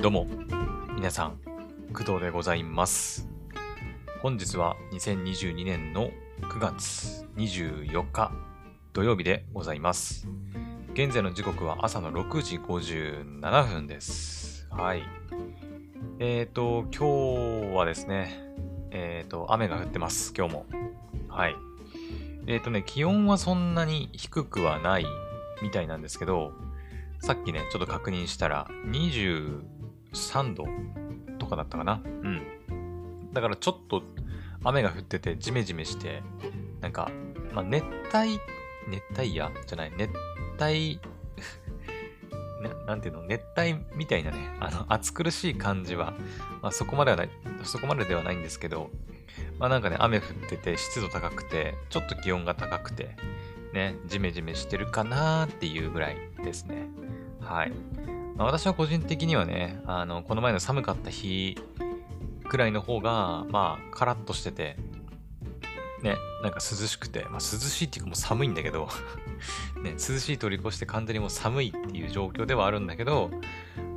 どうも、皆さん、工藤でございます。本日は2022年の9月24日土曜日でございます。現在の時刻は朝の6時57分です。はい。えっ、ー、と、今日はですね、えっ、ー、と、雨が降ってます、今日も。はい。えっ、ー、とね、気温はそんなに低くはないみたいなんですけど、さっきね、ちょっと確認したら、23度とかだったかな。うん。だからちょっと雨が降ってて、ジメジメして、なんか、まあ、熱帯、熱帯夜？じゃない、熱帯 な、なんていうの、熱帯みたいなね、あの、暑苦しい感じは、まあ、そこまではない、そこまでではないんですけど、まあなんかね、雨降ってて、湿度高くて、ちょっと気温が高くて、ね、ジメジメしてるかなーっていうぐらいですね。はい。まあ、私は個人的にはね、あの、この前の寒かった日くらいの方が、まあ、カラッとしてて、ね、なんか涼しくて、まあ涼しいっていうかもう寒いんだけど、ね、涼しい通り越して完全にもう寒いっていう状況ではあるんだけど、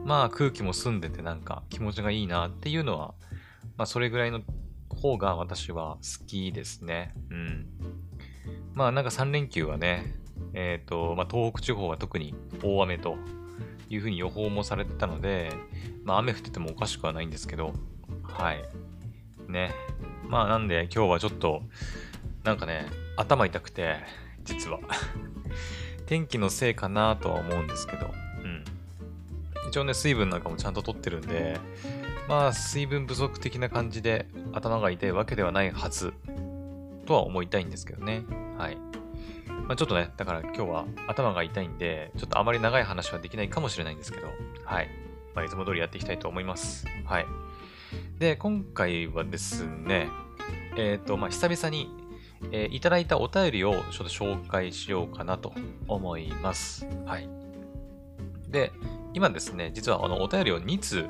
まあ空気も澄んでてなんか気持ちがいいなっていうのは、まあそれぐらいの方が私は好きですね。うん。まあなんか3連休はね、えっ、ー、と、まあ東北地方は特に大雨というふうに予報もされてたので、まあ雨降っててもおかしくはないんですけど、はい。ね。まあなんで今日はちょっと、なんかね、頭痛くて、実は。天気のせいかなとは思うんですけど、うん。一応ね、水分なんかもちゃんと取ってるんで、まあ水分不足的な感じで頭が痛いわけではないはずとは思いたいんですけどね。はい。まあ、ちょっとね、だから今日は頭が痛いんで、ちょっとあまり長い話はできないかもしれないんですけど、はい。まあ、いつも通りやっていきたいと思います。はい。で、今回はですね、えっ、ー、と、まあ、久々に、えー、いただいたお便りをちょっと紹介しようかなと思います。はい。で、今ですね、実はあのお便りを2通、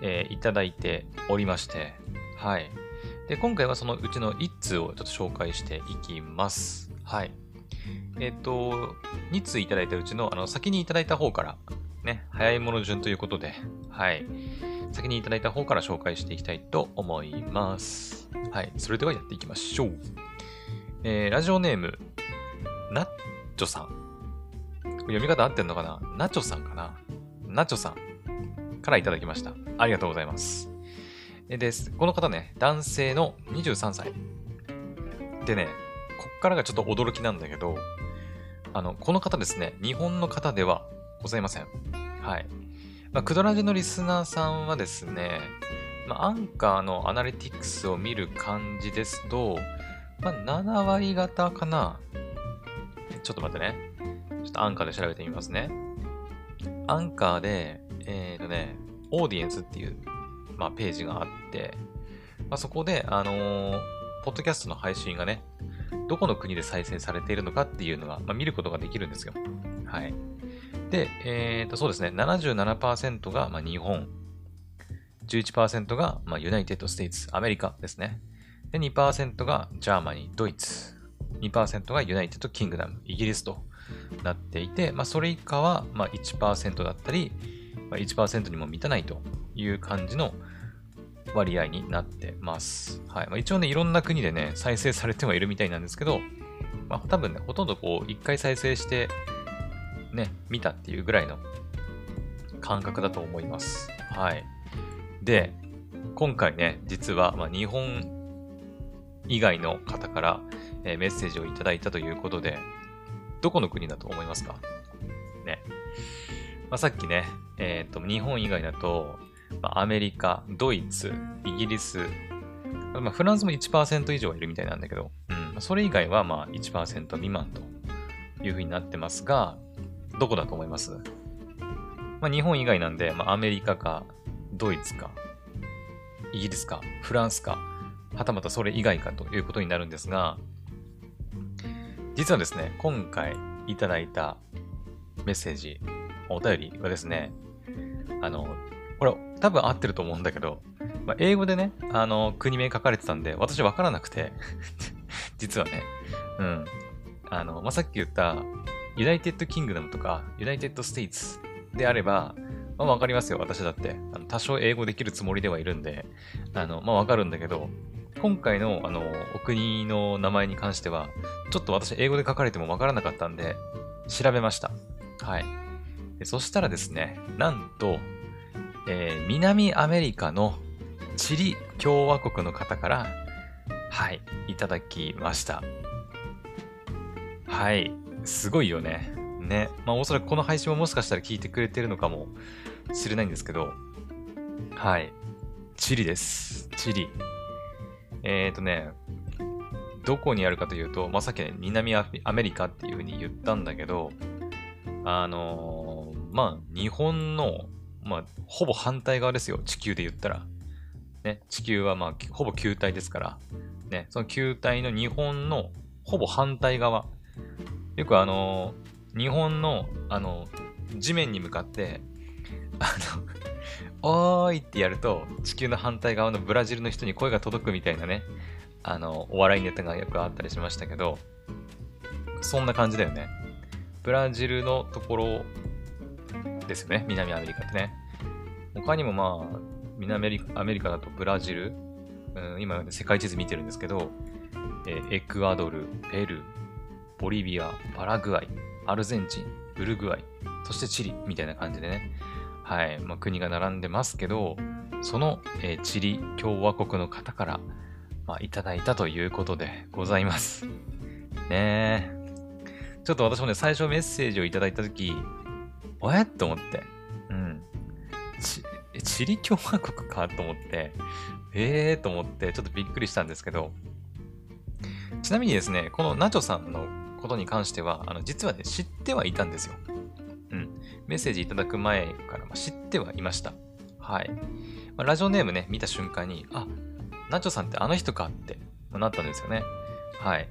えー、いただいておりまして、はい。で、今回はそのうちの1通をちょっと紹介していきます。はい。えっ、ー、と、2通いただいたうちの、あの、先にいただいた方から、ね、早いもの順ということで、はい。先にいただいた方から紹介していきたいと思います。はい。それではやっていきましょう。えー、ラジオネーム、ナッチョさん。読み方合ってんのかな？ナチョさんかな？ナチョさんからいただきました。ありがとうございます。です。この方ね、男性の23歳。でね、こっからがちょっと驚きなんだけど、あの、この方ですね、日本の方ではございません。はい。まあ、クドラジのリスナーさんはですね、まあ、アンカーのアナリティクスを見る感じですと、まあ、7割方かな。ちょっと待ってね。ちょっとアンカーで調べてみますね。アンカーで、えっ、ー、とね、オーディエンスっていう、まあ、ページがあって、まあ、そこで、あのー、ポッドキャストの配信がね、どこの国で再生されているのかっていうのが、まあ、見ることができるんですよ。はい。で、えっ、ー、と、そうですね、77%が、まあ、日本、11%が、まあ、 United States、アメリカですね。で、2%が Germany、ドイツ、2%が United Kingdom、イギリスとなっていて、まあ、それ以下は、まあ、1%だったり、まあ、1%にも満たないという感じの割合になってます。はい。まあ、一応ね、いろんな国でね、再生されてはいるみたいなんですけど、まあ、多分ね、ほとんどこう、一回再生して、ね、見たっていうぐらいの感覚だと思います。はい。で、今回ね、実は、ま、日本以外の方から、え、メッセージをいただいたということで、どこの国だと思いますか？ね。まあ、さっきね、えっ、ー、と、日本以外だと、アメリカ、ドイツ、イギリス、まあ、フランスも1%以上いるみたいなんだけど、うん、それ以外はまあ1%未満というふうになってますが、どこだと思います？まあ、日本以外なんで、まあ、アメリカか、ドイツか、イギリスか、フランスか、はたまたそれ以外かということになるんですが、実はですね、今回いただいたメッセージ、お便りはですね、あの、これ多分合ってると思うんだけど、まあ、英語でね、あの、国名書かれてたんで、私わからなくて、実はね、うん。あの、まあ、さっき言った、 United Kingdom とか、 United States であれば、まあわかりますよ、私だって。あの多少英語できるつもりではいるんで、あの、まあわかるんだけど、今回の、あの、お国の名前に関しては、ちょっと私英語で書かれてもわからなかったんで、調べました。はい。そしたらですね、なんと、えー、南アメリカのチリ共和国の方から、はい、いただきました。はい、すごいよね。ね。まあおそらくこの配信ももしかしたら聞いてくれてるのかもしれないんですけど、はい。チリです。チリ。えっ、ー、とね、どこにあるかというと、まあ、さっきね、南アメリカっていうふうに言ったんだけど、あのー、まあ、日本の、まあ、ほぼ反対側ですよ。地球で言ったら。ね、地球はまあ、ほぼ球体ですから。ね、その球体の日本のほぼ反対側。よくあのー、日本の、あのー、地面に向かって、あの、おーいってやると、地球の反対側のブラジルの人に声が届くみたいなね、あの、お笑いネタがよくあったりしましたけど、そんな感じだよね。ブラジルのところですよね、南アメリカってね。他にもまあ、南アメリカだとブラジル、うん、今世界地図見てるんですけど、えエクアドル、ペルー、ボリビア、パラグアイ、アルゼンチン、ウルグアイ、そしてチリみたいな感じでね、はい、まあ、国が並んでますけど、その、えー、チリ共和国の方から、まあ、いただいたということでございます。ねえ。ちょっと私もね、最初メッセージをいただいたとき、おえ？と思って。うん。ち、チリ共和国か？と思って、ええー、と思って、ちょっとびっくりしたんですけど、ちなみにですね、このナチョさんのことに関しては、あの、実はね、知ってはいたんですよ。うん。メッセージいただく前から知ってはいました。はい。まあ、ラジオネームね、見た瞬間に、あ、ナチョさんってあの人かってなったんですよね。はい。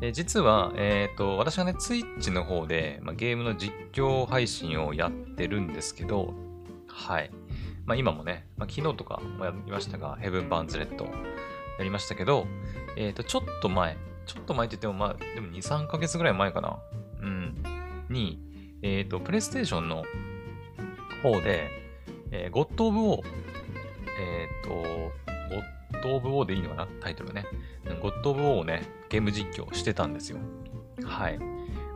で実は、えっ、ー、と、私はね、ツイッチの方で、ま、ゲームの実況配信をやってるんですけど、はい。まあ、今もね、ま、昨日とかもやりましたが、ヘブン・バーンズ・レッドやりましたけど、えっ、ー、と、ちょっと前、ちょっと前って言っても、まあ、でも2、3ヶ月ぐらい前かな。うん。に、えっ、ー、と、プレイステーションの方で、えー、ゴッド・オブ・ウォー、えっ、ー、と、ゴッッド・オブ・ウォーでいいのかな？タイトルね。ゴッド・オブ・ウォーをね、ゲーム実況してたんですよ。はい。ま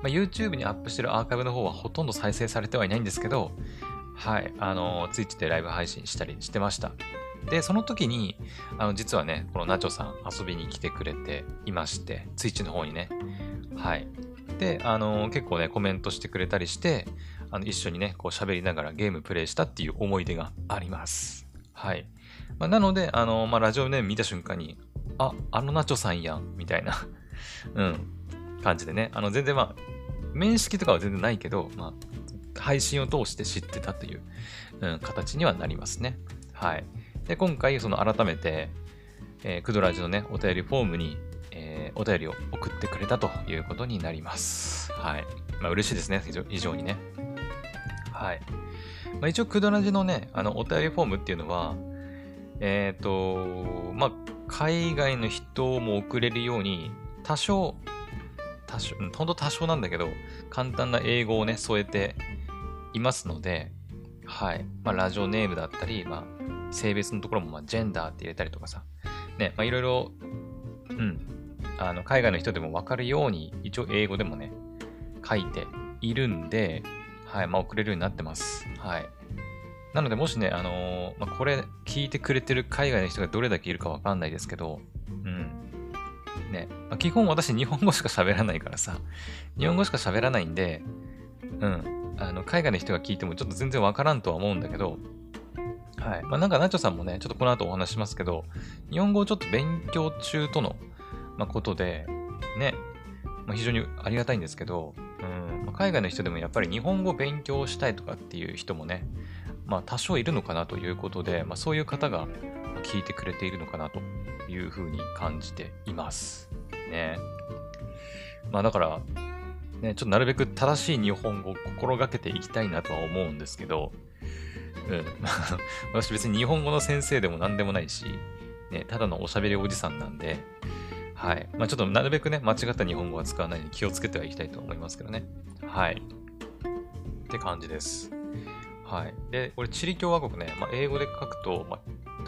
あ、YouTube にアップしてるアーカイブの方はほとんど再生されてはいないんですけど、はい。あの、Twitch でライブ配信したりしてました。で、その時に、あの、実はね、このナチョさん遊びに来てくれていまして、Twitch の方にね。はい。で、あの、結構ね、コメントしてくれたりして、あの、一緒にね、こう喋りながらゲームプレイしたっていう思い出があります。はい。まあ、なので、あの、まあ、ラジオネーム見た瞬間に、あ、あのナチョさんやん、みたいな うん、感じでね。あの、全然まあ、面識とかは全然ないけど、まあ、配信を通して知ってたという、うん、形にはなりますね。はい。で、今回、その改めて、えー、クドラジのね、お便りフォームに、えー、お便りを送ってくれたということになります。はい。まあ、嬉しいですね、非常にね。はい。まあ、一応、クドラジのね、あの、お便りフォームっていうのは、えっ、ー、と、まあ、海外の人も送れるように、多少、多少、ほんと多少なんだけど、簡単な英語をね、添えていますので、はい。まあ、ラジオネームだったり、まあ、性別のところも、まあ、ジェンダーって入れたりとかさ、ね、まあ、いろいろ、うん、あの、海外の人でもわかるように、一応英語でもね、書いているんで、はい、まあ、送れるようになってます。はい。なので、もしね、あのー、まあ、これ聞いてくれてる海外の人がどれだけいるかわかんないですけど、うん。ね、まあ、基本私日本語しか喋らないからさ、日本語しか喋らないんで、うん。あの、海外の人が聞いてもちょっと全然わからんとは思うんだけど、はい。まあ、なんか、ナチョさんもね、ちょっとこの後お話しますけど、日本語をちょっと勉強中との、まあ、ことで、ね、まあ、非常にありがたいんですけど、うんまあ、海外の人でもやっぱり日本語勉強したいとかっていう人もね、まあ多少いるのかなということで、まあそういう方が聞いてくれているのかなというふうに感じています。ね。まあだから、ね、ちょっとなるべく正しい日本語を心がけていきたいなとは思うんですけど、うん。私別に日本語の先生でも何でもないし、ね、ただのおしゃべりおじさんなんで、はい。まあちょっとなるべくね、間違った日本語は使わないように気をつけてはいきたいと思いますけどね。はい。って感じです。はい。で、これ、チリ共和国ね、まあ、英語で書くと、まあ、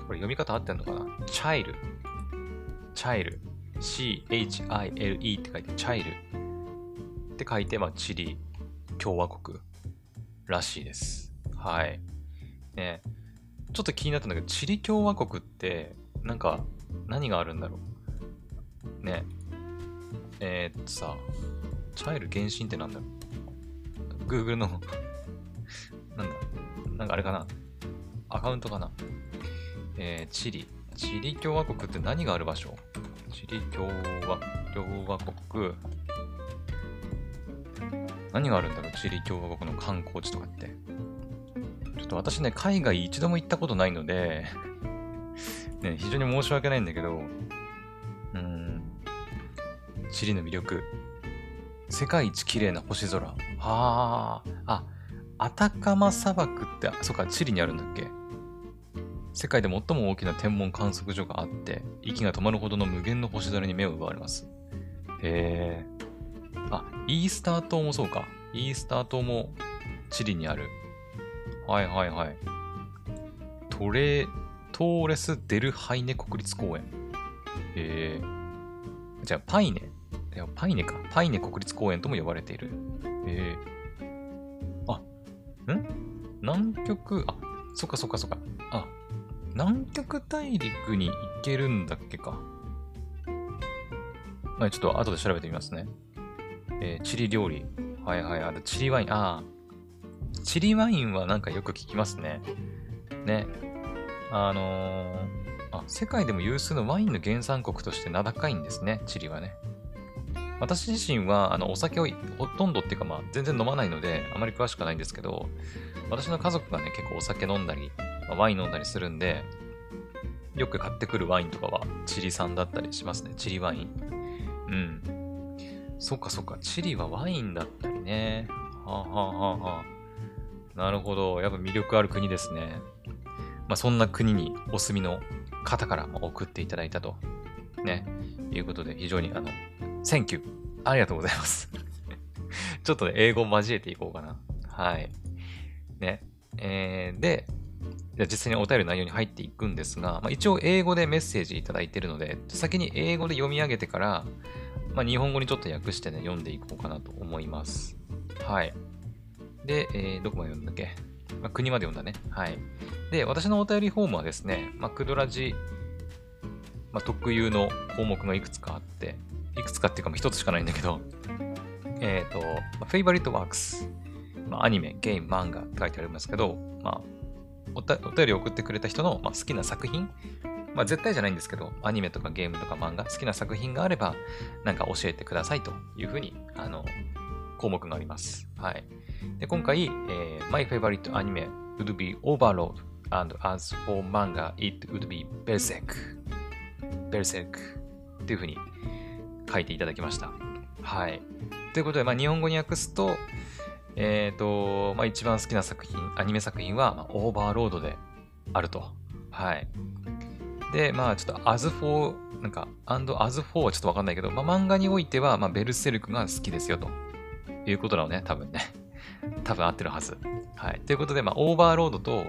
これ読み方合ってんのかな？チャイル。チャイル。C-H-I-L-E って書いて、チャイル。って書いて、まあ、チリ共和国らしいです。はい。ねちょっと気になったんだけど、チリ共和国って、なんか、何があるんだろう？ねえー、っとさ、チャイル原神ってなんだろう ?Google のなんかあれかなアカウントかなえー、チリ。チリ共和国って何がある場所？チリ共和共和国。何があるんだろう？チリ共和国の観光地とかって。ちょっと私ね、海外一度も行ったことないので ね、非常に申し訳ないんだけど、うん、チリの魅力。世界一綺麗な星空。はあ、あ、アタカマ砂漠って、そっか、チリにあるんだっけ？世界で最も大きな天文観測所があって、息が止まるほどの無限の星空に目を奪われます。へえ。あ、イースター島もそうか。イースター島もチリにある。はいはいはい。トレ、トーレス・デルハイネ国立公園。へえ。じゃあ、パイネ。パイネか。パイネ国立公園とも呼ばれている。へえ。ん？南極、あ、そっかそっかそっか。あ、南極大陸に行けるんだっけか。まあ、ちょっと後で調べてみますね。えー、チリ料理。はいはい。あと、チリワイン。ああ。チリワインはなんかよく聞きますね。ね。あのー、あ、世界でも有数のワインの原産国として名高いんですね。チリはね。私自身は、あの、お酒をほとんどっていうか、まあ、全然飲まないので、あまり詳しくないんですけど、私の家族がね、結構お酒飲んだり、ま、ワイン飲んだりするんで、よく買ってくるワインとかは、チリ産だったりしますね。チリワイン。うん。そっかそっか、チリはワインだったりね。はあ、はあははあ、なるほど。やっぱ魅力ある国ですね。まあ、そんな国にお住みの方から送っていただいたと。ね。いうことで、非常にあの、Thank you. ありがとうございます。ちょっとね、英語を交えていこうかな。はい。ね。えー、で、じゃ実際にお便りの内容に入っていくんですが、まあ、一応英語でメッセージいただいてるので、先に英語で読み上げてから、まあ、日本語にちょっと訳してね、読んでいこうかなと思います。はい。で、えー、どこまで読んだっけ、まあ、国まで読んだね。はい。で、私のお便りフォームはですね、まあ、クドラジ、まあ、特有の項目がいくつかあって、いくつかっていうか、一つしかないんだけど、えっ、ー、と、フェイバリットワークス、まあ、アニメ、ゲーム、漫画って書いてありますけど、まあ、おお便りを送ってくれた人の、まあ、好きな作品、まあ、絶対じゃないんですけど、アニメとかゲームとか漫画、好きな作品があれば、なんか教えてくださいというふうに、あの、項目があります。はい。で、今回、えー、My favorite anime would be Overload and as for manga, it would be Berserk. Berserk っていうふうに書いていただきました。はい。ということで、まあ、日本語に訳すと、えっ、ー、と、まあ、一番好きな作品、アニメ作品は、まあ、オーバーロードであると。はい。で、まあ、ちょっと、as for、なんか、and as for はちょっとわかんないけど、まあ、漫画においては、まあ、ベルセルクが好きですよ、ということなのね、多分ね。多分合ってるはず。はい。ということで、まあ、オーバーロードと、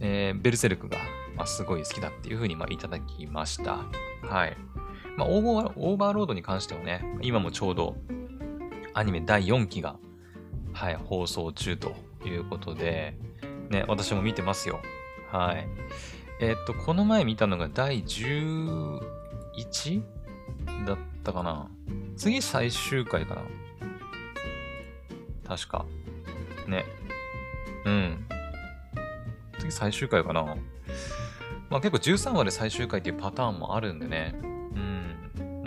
えー、ベルセルクが、まあ、すごい好きだっていうふうに、まあ、いただきました。はい。まあ、オーバーロードに関してはね、今もちょうどアニメ第4期が、はい、放送中ということで、ね、私も見てますよ。はい。えー、っと、この前見たのが第 11? だったかな次最終回かな確か。ね。うん。次最終回かなまあ結構13話で最終回っていうパターンもあるんでね。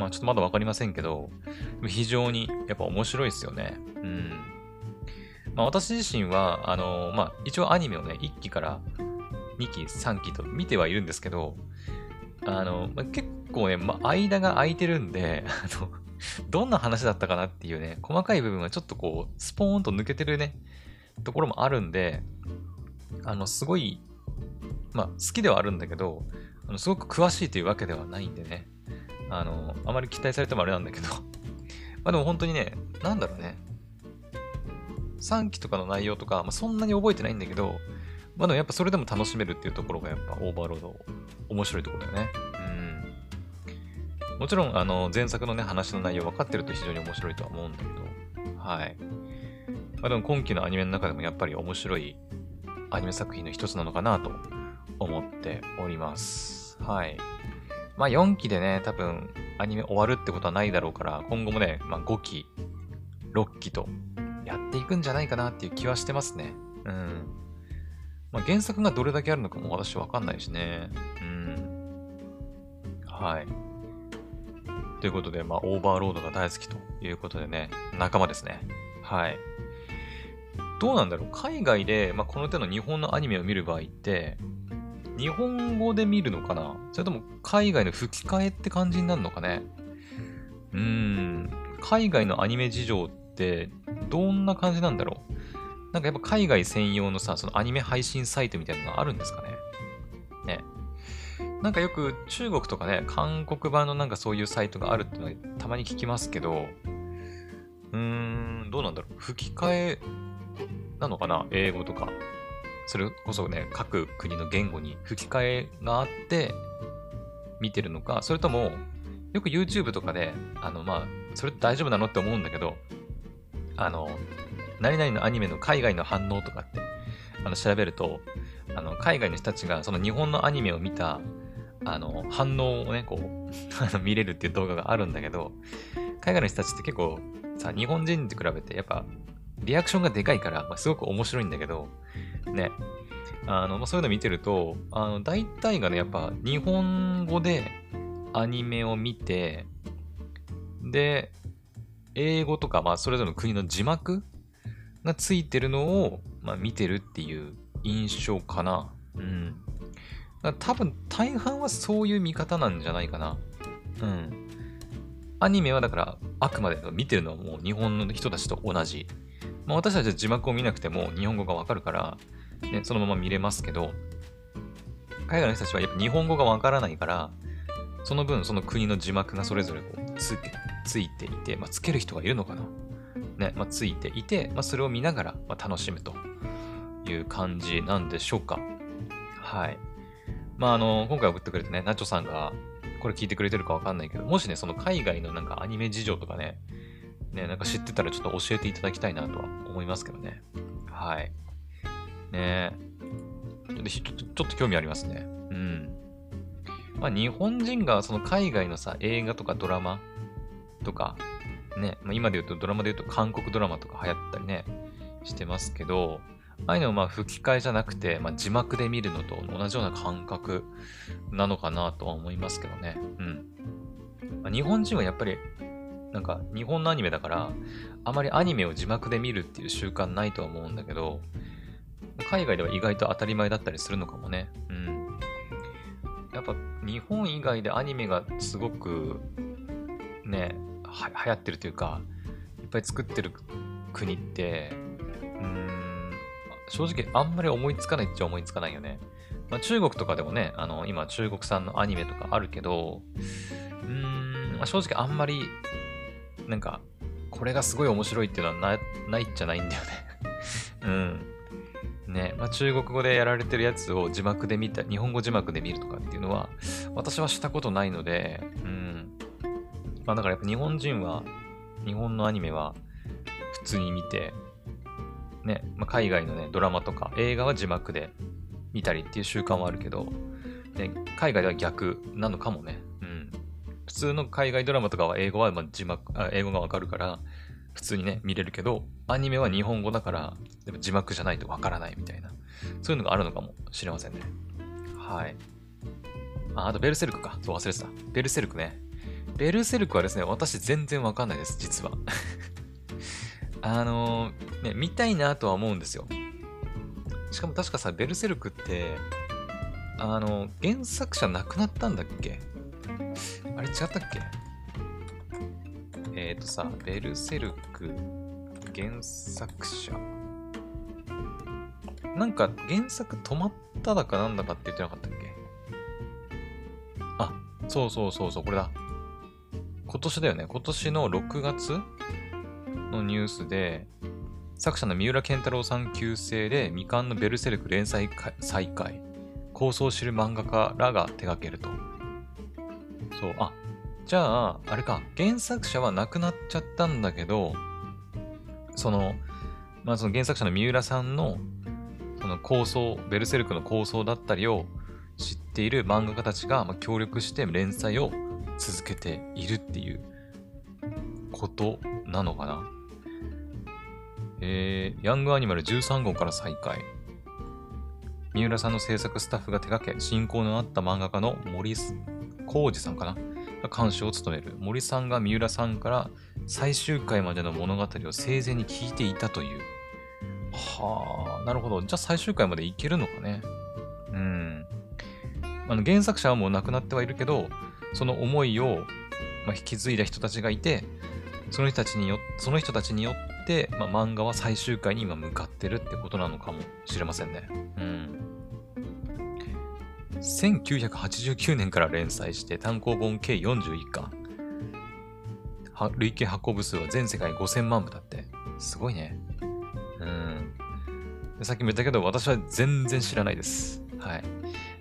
まあちょっとまだわかりませんけど、非常にやっぱ面白いですよね。うん。まあ私自身は、あのー、まあ一応アニメをね、1期から2期、3期と見てはいるんですけど、あの、まあ、結構ね、まあ、間が空いてるんで、あの、どんな話だったかなっていうね、細かい部分はちょっとこう、スポーンと抜けてるね、ところもあるんで、あの、すごい、まあ、好きではあるんだけど、あのすごく詳しいというわけではないんでね、あの、あまり期待されてもあれなんだけど まあでも本当にね、なんだろうね。3期とかの内容とか、まあ、そんなに覚えてないんだけど、まあでもやっぱそれでも楽しめるっていうところがやっぱオーバーロード面白いところだよね。うん。もちろん、あの、前作のね、話の内容分かってると非常に面白いとは思うんだけど、はい。まあでも今期のアニメの中でもやっぱり面白いアニメ作品の一つなのかなと思っております。はい。まあ4期でね、多分アニメ終わるってことはないだろうから、今後もね、まあ5期、6期とやっていくんじゃないかなっていう気はしてますね。うん。まあ原作がどれだけあるのかも私わかんないしね。うん。はい。ということで、まあオーバーロードが大好きということでね、仲間ですね。はい。どうなんだろう海外で、まあ、この手の日本のアニメを見る場合って、日本語で見るのかな？それとも海外の吹き替えって感じになるのかね？うーん。海外のアニメ事情ってどんな感じなんだろう？なんかやっぱ海外専用のさ、そのアニメ配信サイトみたいなのがあるんですかね？ね。なんかよく中国とかね、韓国版のなんかそういうサイトがあるってのはたまに聞きますけど、うーん、どうなんだろう？吹き替えなのかな？英語とか。それこそね、各国の言語に吹き替えがあって見てるのか、それとも、よく YouTube とかで、あの、まあ、それ大丈夫なのって思うんだけど、あの、何々のアニメの海外の反応とかって、あの、調べると、あの、海外の人たちがその日本のアニメを見た、あの、反応をね、こう 見れるっていう動画があるんだけど、海外の人たちって結構さ、日本人と比べてやっぱリアクションがでかいから、まあ、すごく面白いんだけど、ね。あの、ま、そういうの見てると、あの、大体がね、やっぱ日本語でアニメを見て、で、英語とか、まあ、それぞれの国の字幕がついてるのを、まあ、見てるっていう印象かな。うん。多分、大半はそういう見方なんじゃないかな。うん。アニメはだから、あくまで見てるのはもう日本の人たちと同じ。まあ、私たちは字幕を見なくても日本語がわかるから、ね、そのまま見れますけど、海外の人たちはやっぱ日本語がわからないから、その分その国の字幕がそれぞれこうつついていて、まあ、つける人がいるのかな？ね、まあ、ついていて、まあ、それを見ながら、ま楽しむという感じなんでしょうか。はい。まあ、あの、今回送ってくれてね、ナチョさんが、これ聞いてくれてるかわかんないけど、もしね、その海外のなんかアニメ事情とかね、ね、なんか知ってたらちょっと教えていただきたいなとは思いますけどね。はい。ねちょっとちょっと興味ありますね。うん。まあ日本人がその海外のさ、映画とかドラマとか、ね、まあ、今で言うとドラマで言うと韓国ドラマとか流行ったりね、してますけど、ああいうのはまあ吹き替えじゃなくて、まあ、字幕で見るのと同じような感覚なのかなとは思いますけどね。うん。まあ、日本人はやっぱりなんか日本のアニメだから、あまりアニメを字幕で見るっていう習慣ないとは思うんだけど、海外では意外と当たり前だったりするのかもね。うん。やっぱ日本以外でアニメがすごくね、は流行ってるというか、いっぱい作ってる国って、うん、正直あんまり思いつかないっちゃ思いつかないよね。まあ、中国とかでもね、あの、今中国産のアニメとかあるけど、うーん、まあ、正直あんまりなんか、これがすごい面白いっていうのはないっちゃないんだよね うん。ね、まあ、中国語でやられてるやつを字幕で見た、日本語字幕で見るとかっていうのは、私はしたことないので、うん。まあだからやっぱ日本人は、日本のアニメは普通に見て、ね、まあ、海外のね、ドラマとか映画は字幕で見たりっていう習慣はあるけど、ね、海外では逆なのかもね。普通の海外ドラマとかは英語はま字幕あ、英語がわかるから、普通にね、見れるけど、アニメは日本語だからでも、字幕じゃないとわからないみたいな、そういうのがあるのかもしれませんね。はい。あ、あとベルセルクか。そう忘れてた。ベルセルクね。ベルセルクはですね、私全然わかんないです、実は。あのー、ね、見たいなとは思うんですよ。しかも確かさ、ベルセルクって、あの、原作者亡くなったんだっけ？あれ違ったっけ？えっ、ー、とさ、ベルセルク原作者。なんか原作止まっただかなんだかって言ってなかったっけ？あ、そうそうそうそう、これだ。今年だよね。今年の6月のニュースで、作者の三浦健太郎さん旧姓で未完のベルセルク連載再開。構想を知る漫画家らが手掛けると。そう、あ、じゃあ、あれか、原作者は亡くなっちゃったんだけど、その、まあその原作者の三浦さんの、その構想、ベルセルクの構想だったりを知っている漫画家たちが、まあ、協力して連載を続けているっていうことなのかな。えー、ヤングアニマル13号から再開。三浦さんの制作スタッフが手掛け、親交のあった漫画家の森浩二さんかな？が監修を務める。森さんが三浦さんから最終回までの物語を生前に聞いていたという。はあ、なるほど。じゃあ最終回までいけるのかね。うん。あの原作者はもう亡くなってはいるけど、その思いを、まあ、引き継いだ人たちがいて、その人たちによその人たちによって、まあ、漫画は最終回に今向かってるってことなのかもしれませんね。うん。1989年から連載して単行本計41巻。累計発行部数は全世界5000万部だって。すごいね。うん。さっきも言ったけど、私は全然知らないです。はい。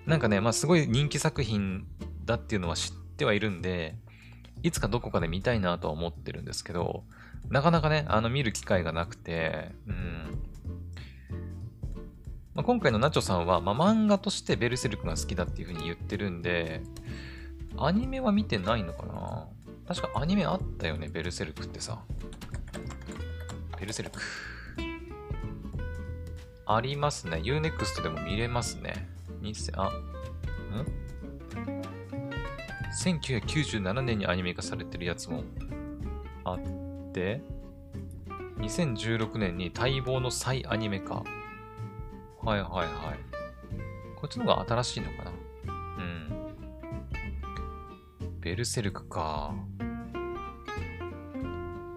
なんかね、まあすごい人気作品だっていうのは知ってはいるんで、いつかどこかで見たいなとは思ってるんですけど、なかなかね、あの見る機会がなくて、うん。まあ、今回のナチョさんは、まあ、漫画としてベルセルクが好きだっていうふうに言ってるんで、アニメは見てないのかな？確かアニメあったよね、ベルセルクってさ。ベルセルク。ありますね。Unext でも見れますね。2000、あ、ん ?1997 年にアニメ化されてるやつもあって、2016年に待望の再アニメ化。はいはいはい。こっちの方が新しいのかな？うん。ベルセルクか。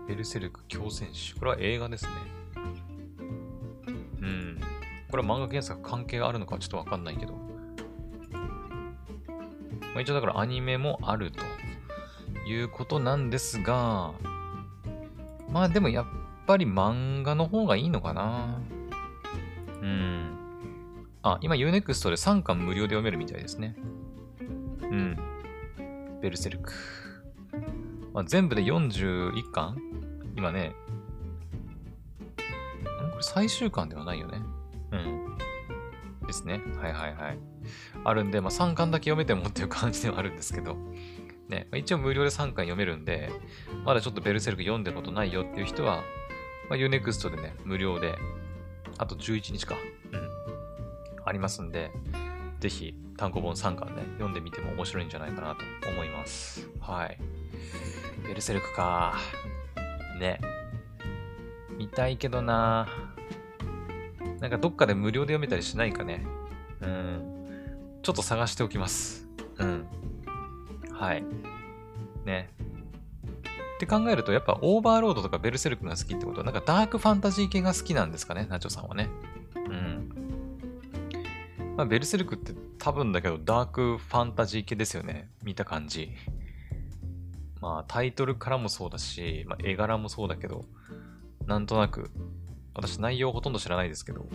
ベルセルク強戦士。これは映画ですね。うん。これは漫画原作関係があるのかちょっとわかんないけど。まあ、一応だからアニメもあるということなんですが、まあでもやっぱり漫画の方がいいのかな。うん。あ、今 Unext で3巻無料で読めるみたいですね。うん。ベルセルク。まあ、全部で41巻？今ね。んこれ最終巻ではないよね。うん。ですね。はいはいはい。あるんで、まあ、3巻だけ読めてもっていう感じではあるんですけど。ね、一応無料で3巻読めるんで、まだちょっとベルセルク読んでることないよっていう人は、まあ、Unext でね、無料で、あと11日か。うん。ありますんで、ぜひ単行本3巻ね、読んでみても面白いんじゃないかなと思います。はい。ベルセルクか。ね。見たいけどな。なんかどっかで無料で読めたりしないかね。うん。ちょっと探しておきます。うん。はい。ね。って考えると、やっぱオーバーロードとかベルセルクが好きってことは、なんかダークファンタジー系が好きなんですかね、ナチョさんはね。うん。まあ、ベルセルクって多分だけどダークファンタジー系ですよね。見た感じ。まあタイトルからもそうだし、まあ、絵柄もそうだけど、なんとなく、私内容ほとんど知らないですけど、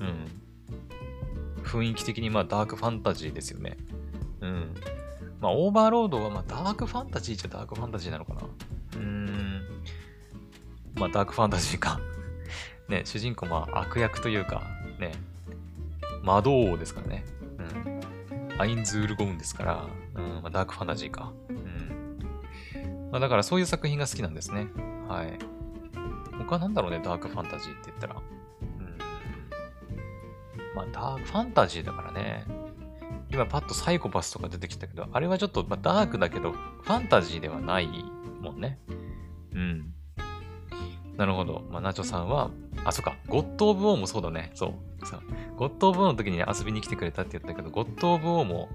うん。雰囲気的にまあダークファンタジーですよね。うん。まあオーバーロードはまあダークファンタジーっちゃダークファンタジーなのかな。うーん。まあダークファンタジーか ね、主人公まあ悪役というか、ね、魔導王ですからね。うん。アインズールゴウンですから、うんまあ、ダークファンタジーか。うん。まあ、だからそういう作品が好きなんですね。はい。他なんだろうね、ダークファンタジーって言ったら。うん。まあ、ダークファンタジーだからね。今パッとサイコパスとか出てきたけど、あれはちょっと、まあ、ダークだけど、ファンタジーではないもんね。うん。なるほど。まあ、ナチョさんは、あ、そっか、 God of War もそうだね。そう。そう God of War の時に、ね、遊びに来てくれたって言ったけど、 God of War も、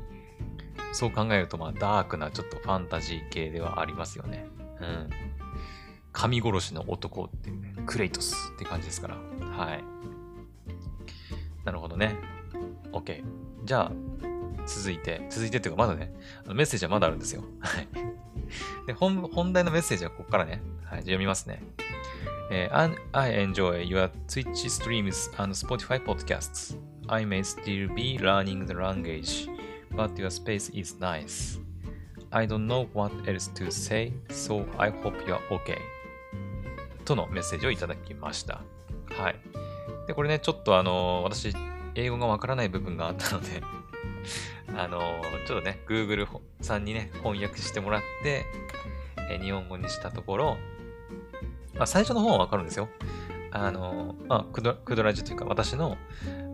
そう考えると、まあ、ダークなちょっとファンタジー系ではありますよね。うん。神殺しの男っていうね、クレイトスって感じですから。はい。なるほどね。OK。じゃあ、続いて、続いてっていうか、まだね、あのメッセージはまだあるんですよ。はい。で、本、本題のメッセージはここからね、はい、読みますね。えー and I enjoy your Twitch streams and Spotify podcasts. I may still be learning the language, but your space is nice. I don't know what else to say, so I hope you're okay. とのメッセージをいただきました。はい。で、これね、ちょっとあの私、英語がわからない部分があったので、あのちょっとね、Google さんにね、翻訳してもらって、え日本語にしたところ、まあ、最初の方はわかるんですよ。あのまあ、クドクドラジというか、私の、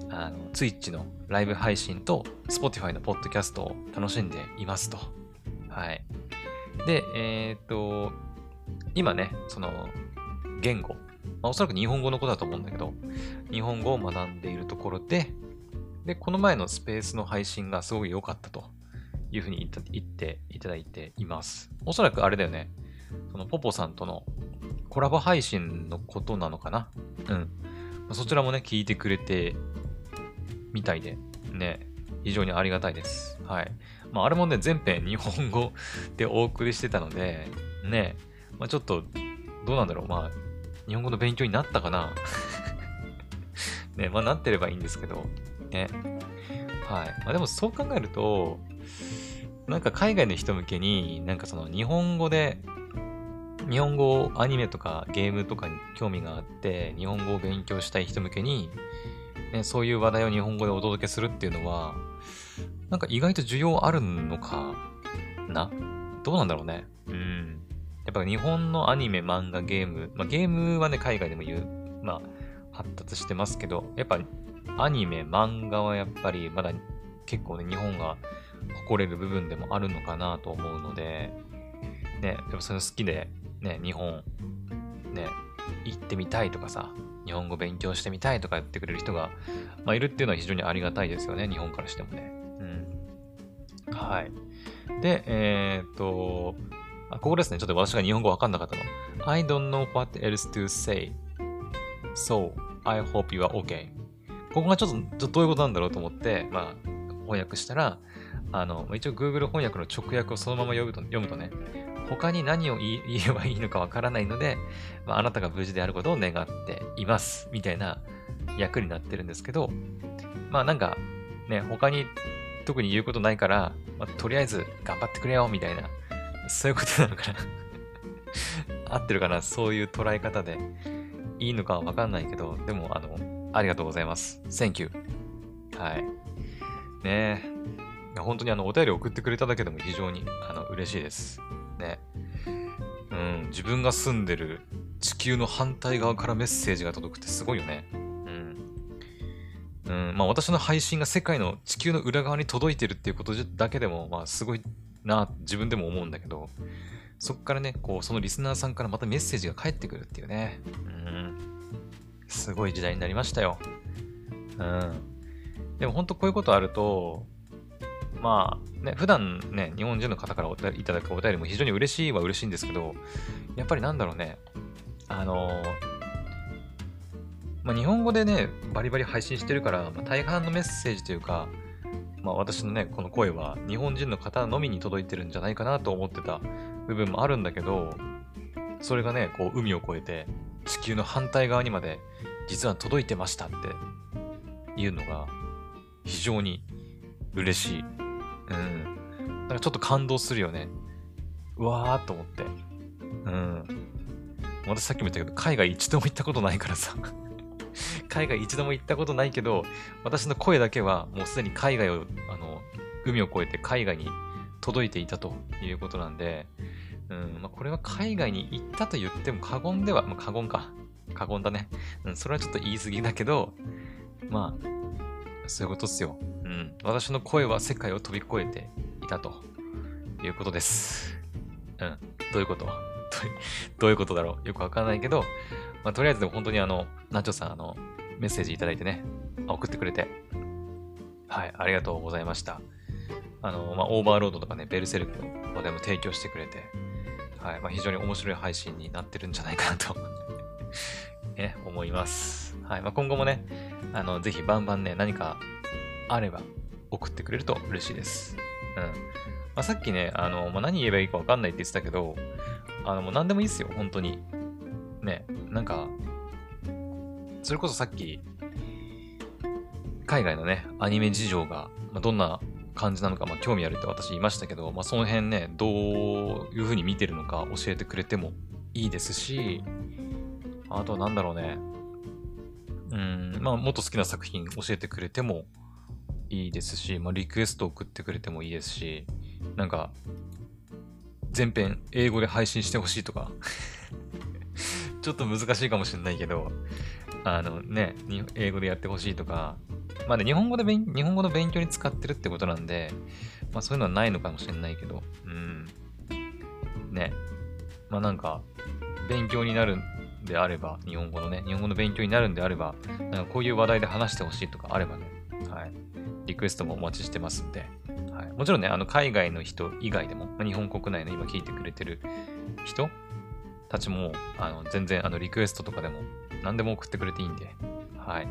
あの、Twitch のライブ配信と Spotify のポッドキャストを楽しんでいますと。はい。で、えーっと、今ね、その、言語、まあ、おそらく日本語のことだと思うんだけど、日本語を学んでいるところで、で、この前のスペースの配信がすごい良かったというふうに言っていただいています。おそらくあれだよね。そのポポさんとのコラボ配信のことなのかな？うん。まそちらもね、聞いてくれてみたいで、ね、非常にありがたいです。はい。まあ、あれもね、全編日本語でお送りしてたので、ね、まあ、ちょっと、どうなんだろう。まあ、日本語の勉強になったかな？ね、まあ、なってればいいんですけど、ね。はい。まあ、でもそう考えると、なんか海外の人向けに、なんかその日本語で、日本語アニメとかゲームとかに興味があって、日本語を勉強したい人向けに、ね、そういう話題を日本語でお届けするっていうのは、なんか意外と需要あるのかな？どうなんだろうね。うん。やっぱ日本のアニメ、漫画、ゲーム、まあゲームはね、海外でも言う、まあ発達してますけど、やっぱアニメ、漫画はやっぱりまだ結構ね、日本が誇れる部分でもあるのかなと思うので、ね、やっぱそれ好きで、ね、日本、ね、行ってみたいとかさ、日本語勉強してみたいとか言ってくれる人が、まあ、いるっていうのは非常にありがたいですよね、日本からしてもね。うん。はい。で、えーっと、あここですね。ちょっと私が日本語わかんなかったの。I don't know what else to say. So, I hope you are okay. ここがちょっとちょっとどういうことなんだろうと思って、まあ、翻訳したら、あの、一応 Google 翻訳の直訳をそのまま読むと読むとね、他に何を言えばいいのかわからないので、まあ、あなたが無事であることを願っています。みたいな役になってるんですけど、まあなんか、ね、他に特に言うことないから、まあ、とりあえず頑張ってくれよみたいな、そういうことなのかな。合ってるかなそういう捉え方でいいのかはわかんないけど、でも、あの、ありがとうございます。Thank you. はい。ねえ。本当にあの、お便り送ってくれただけでも非常にあの嬉しいです。ね。うん、自分が住んでる地球の反対側からメッセージが届くってすごいよね。うん。まあ私の配信が世界の地球の裏側に届いてるっていうことだけでも、まあすごいな、自分でも思うんだけど、そっからね、こう、そのリスナーさんからまたメッセージが返ってくるっていうね。うん。すごい時代になりましたよ。うん。でも本当こういうことあると、まあね、普段ね、日本人の方からお便りいただくお便りも非常に嬉しいは嬉しいんですけど、やっぱりなんだろうね、あのまあ、日本語でね、バリバリ配信してるから、まあ、大半のメッセージというか、まあ、私のね、この声は日本人の方のみに届いてるんじゃないかなと思ってた部分もあるんだけど、それがね、こう海を越えて地球の反対側にまで実は届いてましたっていうのが非常に嬉しい。うん。なんかちょっと感動するよね。うわーと思って。うん。私さっきも言ったけど、海外一度も行ったことないからさ。海外一度も行ったことないけど、私の声だけはもうすでに海外を、あの、海を越えて海外に届いていたということなんで、うん、まあ、これは海外に行ったと言っても過言では、まあ、過言か。過言だね。うん、それはちょっと言い過ぎだけど、まあ、そういうことっすよ。私の声は世界を飛び越えていたということです。うん。どういうこと？どういうことだろう？よくわからないけど、まあ、とりあえずでも本当にあの、ナチョさん、あの、メッセージいただいてね、送ってくれて、はい、ありがとうございました。あの、まあ、オーバーロードとかね、ベルセルクの話題も提供してくれて、はい、まあ、非常に面白い配信になってるんじゃないかなと ね、思います。はい、まあ、今後もね、あの、ぜひバンバンね、何かあれば送ってくれると嬉しいです。うん。まあ、さっきね、あの、まあ、何言えばいいかわかんないって言ってたけど、あの、もう何でもいいっすよ、本当に。ね、なんか、それこそさっき、海外のね、アニメ事情が、まあ、どんな感じなのか、まあ、興味あるって私言いましたけど、まあ、その辺ね、どういう風に見てるのか教えてくれてもいいですし、あとなんだろうね、うん、まあ、もっと好きな作品教えてくれてもいいですし、まあ、リクエスト送ってくれてもいいですし、なんか、全編英語で配信してほしいとか ちょっと難しいかもしれないけど、あのね、英語でやってほしいとか、まあね、日本語で勉、日本語の勉強に使ってるってことなんで、まあそういうのはないのかもしれないけど、うん。ね。まあなんか、勉強になるんであれば、日本語のね、日本語の勉強になるんであれば、なんかこういう話題で話してほしいとかあればね、はい。リクエストもお待ちしてますんで、はい。もちろんね、あの、海外の人以外でも、日本国内の今聞いてくれてる人たちも、あの、全然、あの、リクエストとかでも、何でも送ってくれていいんで、はい。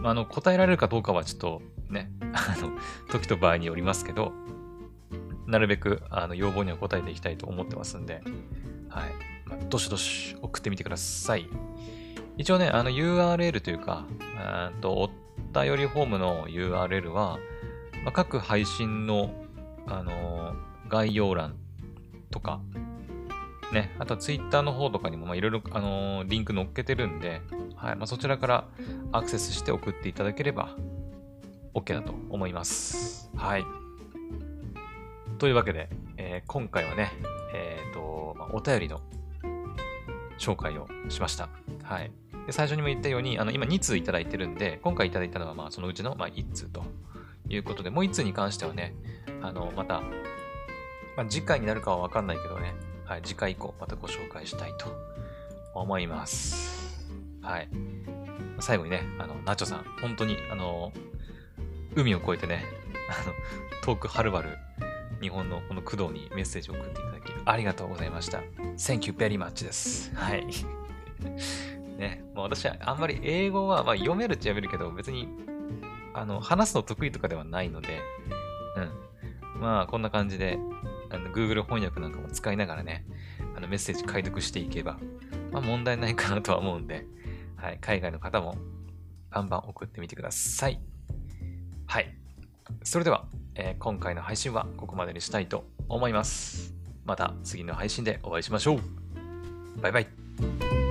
まあ、あの、答えられるかどうかはちょっとね、あの、時と場合によりますけど、なるべく、あの、要望には答えていきたいと思ってますんで、はい。まあ、どしどし送ってみてください。一応ね、あの URL というか、と便りフォームの URL は、まあ、各配信の、あのー、概要欄とか、ね、あとは Twitter の方とかにもいろいろ、あのー、リンク載っけてるんで、はいまあ、そちらからアクセスして送っていただければ OK だと思います。はい。というわけで、えー、今回はね、えっ、と、まあ、お便りの紹介をしました。はい。で最初にも言ったように、あの今2通いただいてるんで、今回いただいたのはまあそのうちのまあ1通ということで、もう1通に関してはね、あの、また、まあ、次回になるかはわかんないけどね、はい、次回以降またご紹介したいと思います。はい。最後にね、あの、ナチョさん、本当に、あの、海を越えてね、遠くはるばる日本のこの工藤にメッセージを送っていただき、ありがとうございました。Thank you very much です。はい。ね、まあ、私はあんまり英語は、まあ、読めるっちゃ読めるけど、別に、あの、話すの得意とかではないので、うん。まあ、こんな感じで、あの Google 翻訳なんかも使いながらね、あのメッセージ解読していけば、まあ問題ないかなとは思うんで、はい、海外の方もバンバン送ってみてください。はい。それでは、えー、今回の配信はここまでにしたいと思います。また次の配信でお会いしましょう。バイバイ。